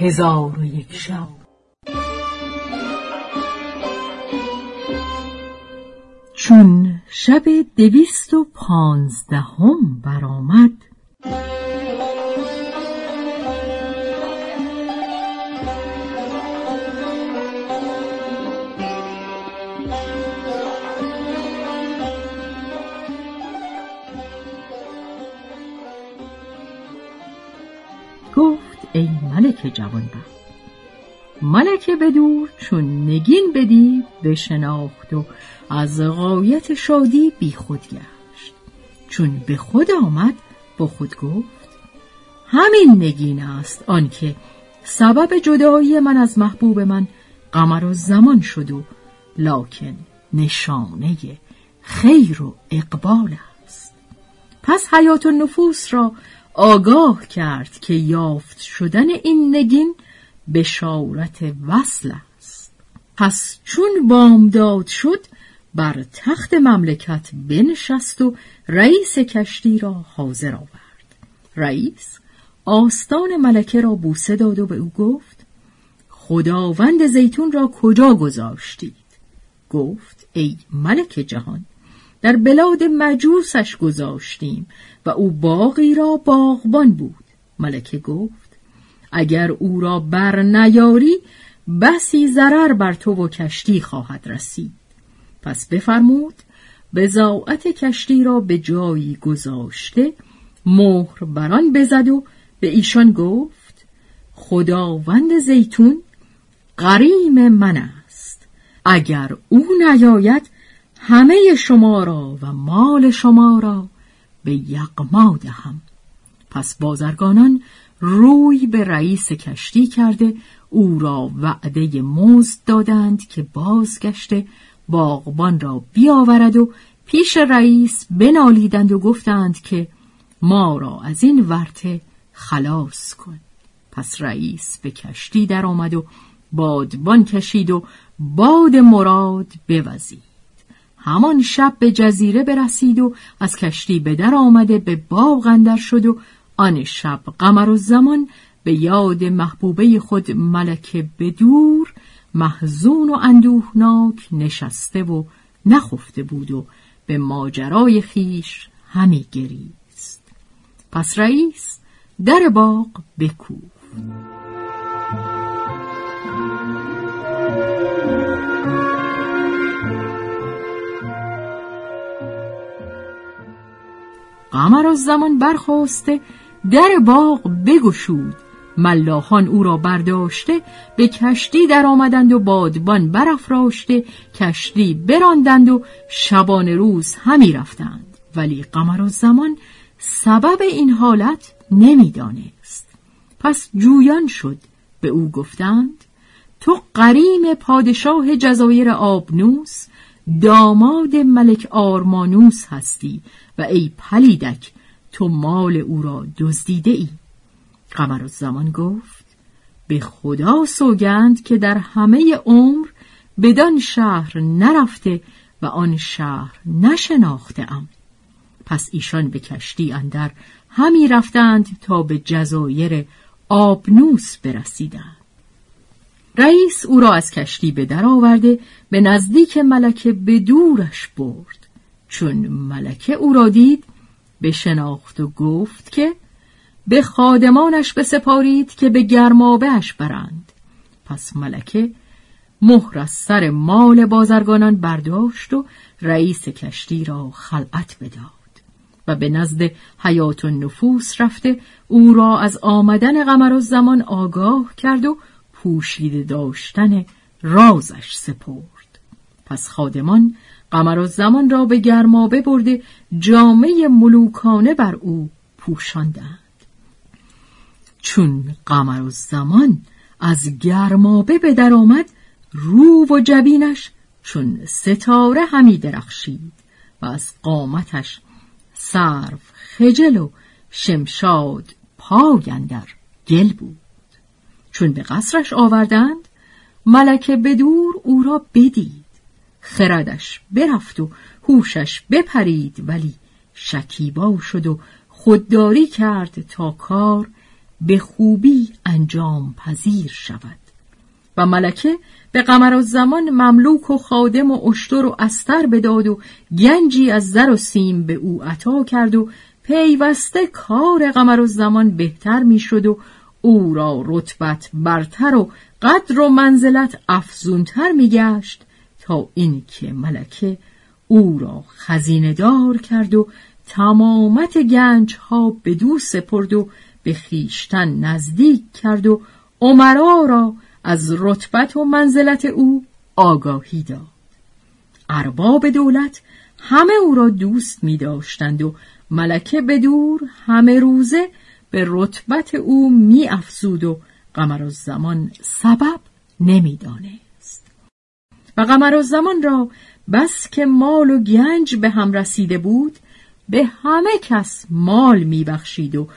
هزار و یک شب. چون شب دویست و پانزدهم برآمد ملک جوانبخت ملک بدور چون نگین بدید بشناخت و از غایت شادی بی خود گشت. چون به خود آمد با خود گفت همین نگین است آنکه سبب جدایی من از محبوب من قمر و زمان شد و لکن نشانه خیر و اقبال است. پس حیات و نفوس را آگاه کرد که یافت شدن این نگین بشارت وصل است. پس چون بامداد شد بر تخت مملکت بنشست و رئیس کشتی را حاضر آورد. رئیس آستان ملکه را بوسه داد و به او گفت خداوند زیتون را کجا گذاشتید؟ گفت ای ملک جهان در بلاد مجوسش گذاشتیم و او باقی را باغبان بود. ملکه گفت اگر او را بر نیاری بسی ضرر بر تو و کشتی خواهد رسید. پس بفرمود بزاعت کشتی را به جایی گذاشته مهر بران بزد و به ایشان گفت خداوند زیتون قریم من است. اگر او نیاید همه شما را و مال شما را به یقما دهم. پس بازرگانان روی به رئیس کشتی کرده او را وعده مزد دادند که بازگشته باغبان را بیاورد و پیش رئیس بنالیدند و گفتند که ما را از این ورته خلاص کن. پس رئیس به کشتی درآمد و بادبان کشید و باد مراد بوزید همان شب به جزیره برسید و از کشتی به در آمده به باغ اندر شد و آن شب قمر و زمان به یاد محبوبه خود ملکه بدور محزون و اندوهناک نشسته و نخفته بود و به ماجرای خیش همی گریست. پس رئیس در باغ بکوفت. قمر از زمان برخواسته در باغ بگشود. ملاحان او را برداشته به کشتی در آمدند و بادبان برافراشته کشتی براندند و شبان روز همی رفتند. ولی قمر زمان سبب این حالت نمی‌دانست. پس جویان شد. به او گفتند تو قریم پادشاه جزایر آبنوس داماد ملک آرمانوس هستی. و ای پلیدک تو مال او را دزدیده ای. قمر زمان گفت به خدا سوگند که در همه عمر بدان شهر نرفته و آن شهر نشناخته ام. پس ایشان به کشتی اندر همی رفتند تا به جزایر آبنوس برسیدند. رئیس او را از کشتی به در آورده به نزدیک ملکه به دورش برد. چون ملکه او را دید به شناخت و گفت که به خادمانش بسپارید که به گرمابهش برند. پس ملکه مهر از سر مال بازرگانان برداشت و رئیس کشتی را خلعت بداد و به نزد حیات و نفوس رفته او را از آمدن قمر و زمان آگاه کرد و پوشیده داشتن رازش سپرد. پس خادمان قمر و زمان را به گرمابه برده جامعه ملوکانه بر او پوشاندند. چون قمر و زمان از گرمابه به در آمد رو و جبینش چون ستاره همی درخشید و از قامتش سرف خجل و شمشاد پاگندر گل بود. چون به قصرش آوردند ملکه بدور او را بدید. خردش برفت و هوشش بپرید ولی شکیبا شد و خودداری کرد تا کار به خوبی انجام پذیر شود. و ملکه به قمر زمان مملوک و خادم و اشتر و استر بداد و گنجی از زر و سیم به او عطا کرد و پیوسته کار قمر زمان بهتر می‌شد و او را رتبت برتر و قدر و منزلت افزونتر میگشت. تا اینکه ملکه او را خزینه دار کرد و تمامت گنج ها به دو سپرد و به خیشتن نزدیک کرد و عمرا را از رتبت و منزلت او آگاهی داد. ارباب دولت همه او را دوست می داشتند و ملکه به دور همه روزه به رتبت او می افزود و قمر زمان سبب نمی‌دانست و قمر زمان را بس که مال و گنج به هم رسیده بود به همه کس مال میبخشید و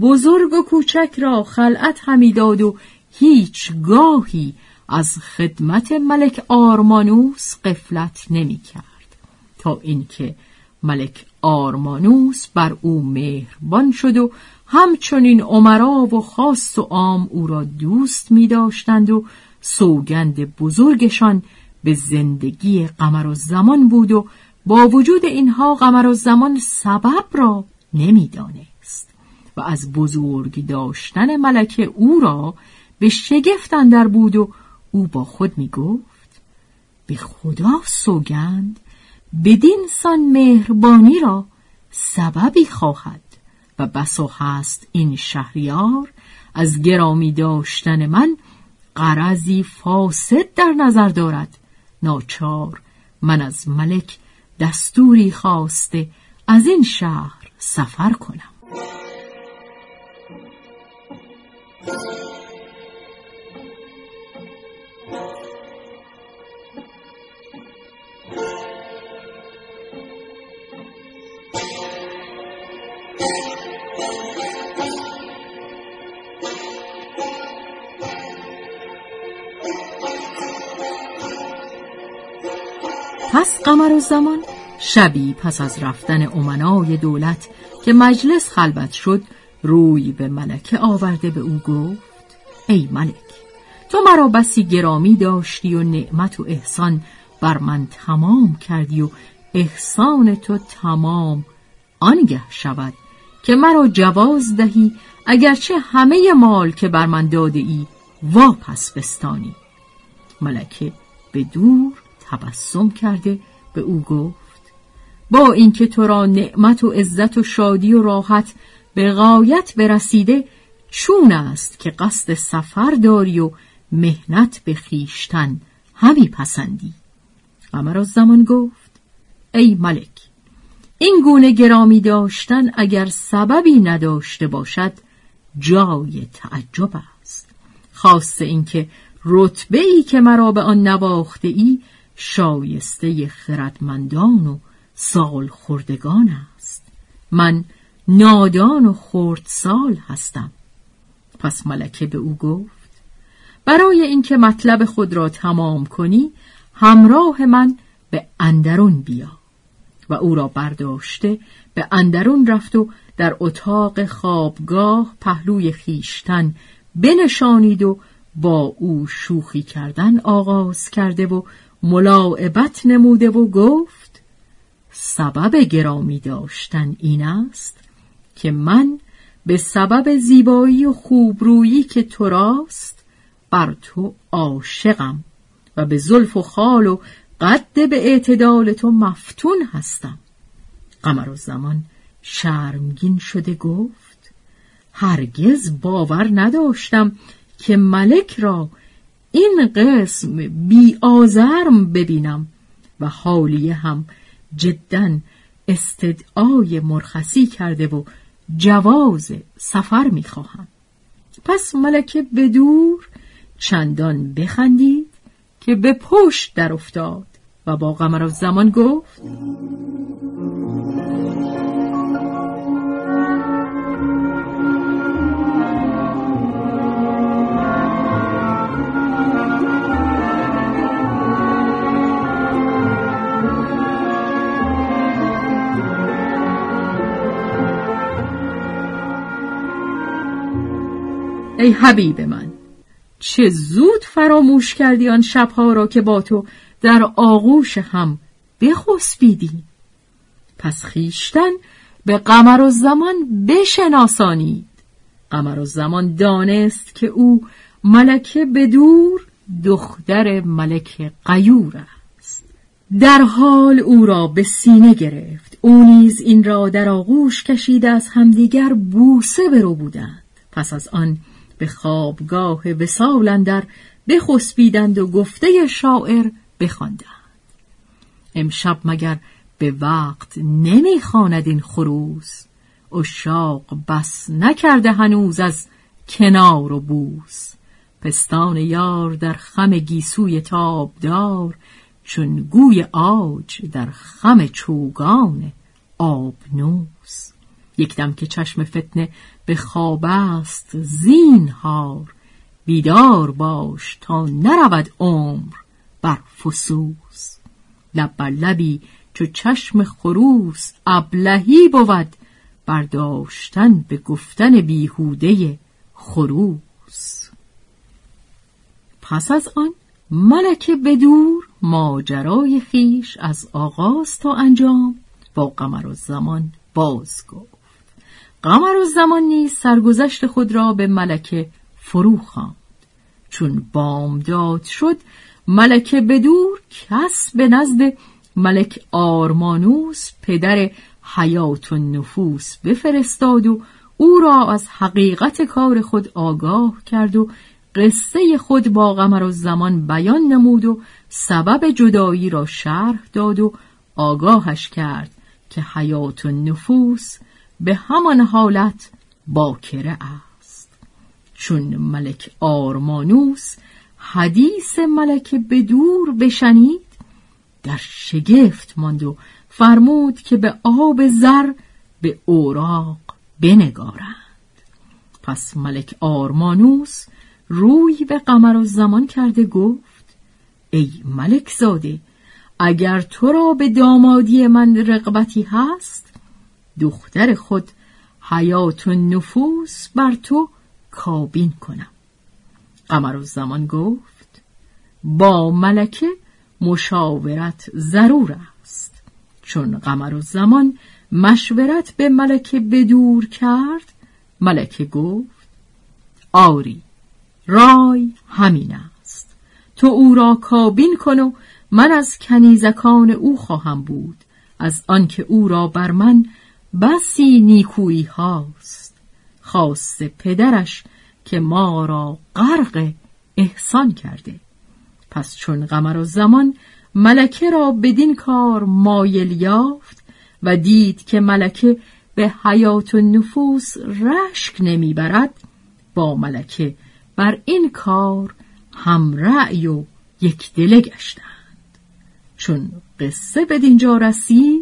بزرگ و کوچک را خلعت همی داد و هیچ گاهی از خدمت ملک آرمانوس قفلت نمی کرد. تا اینکه ملک آرمانوس بر او مهربان شد و همچنین عمرا و خاص و عام او را دوست می داشتند و سوگند بزرگشان به زندگی قمر و زمان بود و با وجود اینها قمر و زمان سبب را نمی‌دانست و از بزرگ داشتن ملکه او را به شگفت در بود و او با خود می گفت به خدا سوگند بدین سان مهربانی را سببی خواهد و بسا هست این شهریار از گرامی داشتن من قرضی فاسد در نظر دارد. ناچار من از ملک دستوری خواسته از این شهر سفر کنم. پس قمر زمان شبی پس از رفتن امنای دولت که مجلس خلبت شد روی به ملکه آورده به او گفت ای ملک تو مرا بسی گرامی داشتی و نعمت و احسان بر من تمام کردی و احسان تو تمام آنگه شود که مرا جواز دهی اگرچه همه مال که بر من داده ای واپس بستانی. ملکه به دور تبسم کرده به او گفت با اینکه تو را نعمت و عزت و شادی و راحت به غایت برسیده چون است که قصد سفر داری و مهنت به خیشتن همی پسندی. قمر زمان گفت ای ملک این گونه گرامی داشتن اگر سببی نداشته باشد جای تعجب است. خاصه اینکه رتبه ای که مرا به آن نواخته ای شایسته خردمندان و سال خوردگان است. من نادان و سال هستم. پس ملکه به او گفت برای اینکه مطلب خود را تمام کنی همراه من به اندرون بیا. و او را برداشته به اندرون رفت و در اتاق خوابگاه پهلوی خیشتن بنشانید و با او شوخی کردن آغاز کرده و ملاعبت نموده و گفت سبب گرامی داشتن این است که من به سبب زیبایی و خوبرویی که تو راست بر تو عاشقم و به زلف و خال و قد به اعتدال تو مفتون هستم. قمر و زمان شرمگین شده گفت هرگز باور نداشتم که ملک را این قسم بی آزرم ببینم و حالیه هم جدا استدعای مرخصی کرده و جواز سفر می‌خواهم. پس ملکه به دور چندان بخندید که به پشت در افتاد و با قمر زمان گفت ای حبیب من چه زود فراموش کردی آن شبها را که با تو در آغوش هم بخسبیدی. پس خیشتن به قمر و زمان بشناسانید. قمر و زمان دانست که او ملکه بدور دختر ملک قیور است. در حال او را به سینه گرفت. او نیز این را در آغوش کشیده از همدیگر بوسه برو بودند. پس از آن به خوابگاه وسال اندر بخسبیدند و گفته شاعر بخواندند. امشب مگر به وقت نمی‌خواند این خروس؟ اشاق بس نکرده هنوز از کنار و بوس. پستان یار در خم گیسوی تابدار چون گوی آج در خم چوگان آبنوس. یک دم که چشم فتنه به خواب است زینهار بیدار باش تا نرود عمر بر فسوس. لب بر لبی چو چشم خروس ابلهی بود برداشتن به گفتن بیهوده خروس. پس از آن ملکه بدور ماجرای خیش از آغاز تا انجام با قمر و زمان باز گفت قمر و زمان نیز سرگذشت خود را به ملکه فرو خواند. چون بامداد شد ملکه بدور کس به نزد ملک آرمانوس پدر حیات و نفوس بفرستاد و او را از حقیقت کار خود آگاه کرد و قصه خود با قمر و زمان بیان نمود و سبب جدایی را شرح داد و آگاهش کرد که حیات و نفوس به همان حالت باکره است. چون ملک آرمانوس حدیث ملک به دور بشنید در شگفت ماند و فرمود که به آب زر به اوراق بنگارند. پس ملک آرمانوس روی به قمر و زمان کرده گفت ای ملک زاده اگر تو را به دامادی من رقبتی هست دختر خود حیات و نفوس بر تو کابین کنم. قمر و زمان گفت با ملکه مشاورت ضرور است. چون قمر و زمان مشورت به ملکه بدور کرد ملکه گفت آری رای همین است. تو او را کابین کن و من از کنیزکان او خواهم بود. از آنکه او را بر من بسی نیکویی هاست. خاص پدرش که ما را غرق احسان کرده. پس چون قمر و زمان ملکه را بدین کار مایل یافت و دید که ملکه به حیات و نفوس رشک نمی‌برد با ملکه بر این کار هم رأی و یک دله گشتند. چون قصه به دینجا رسید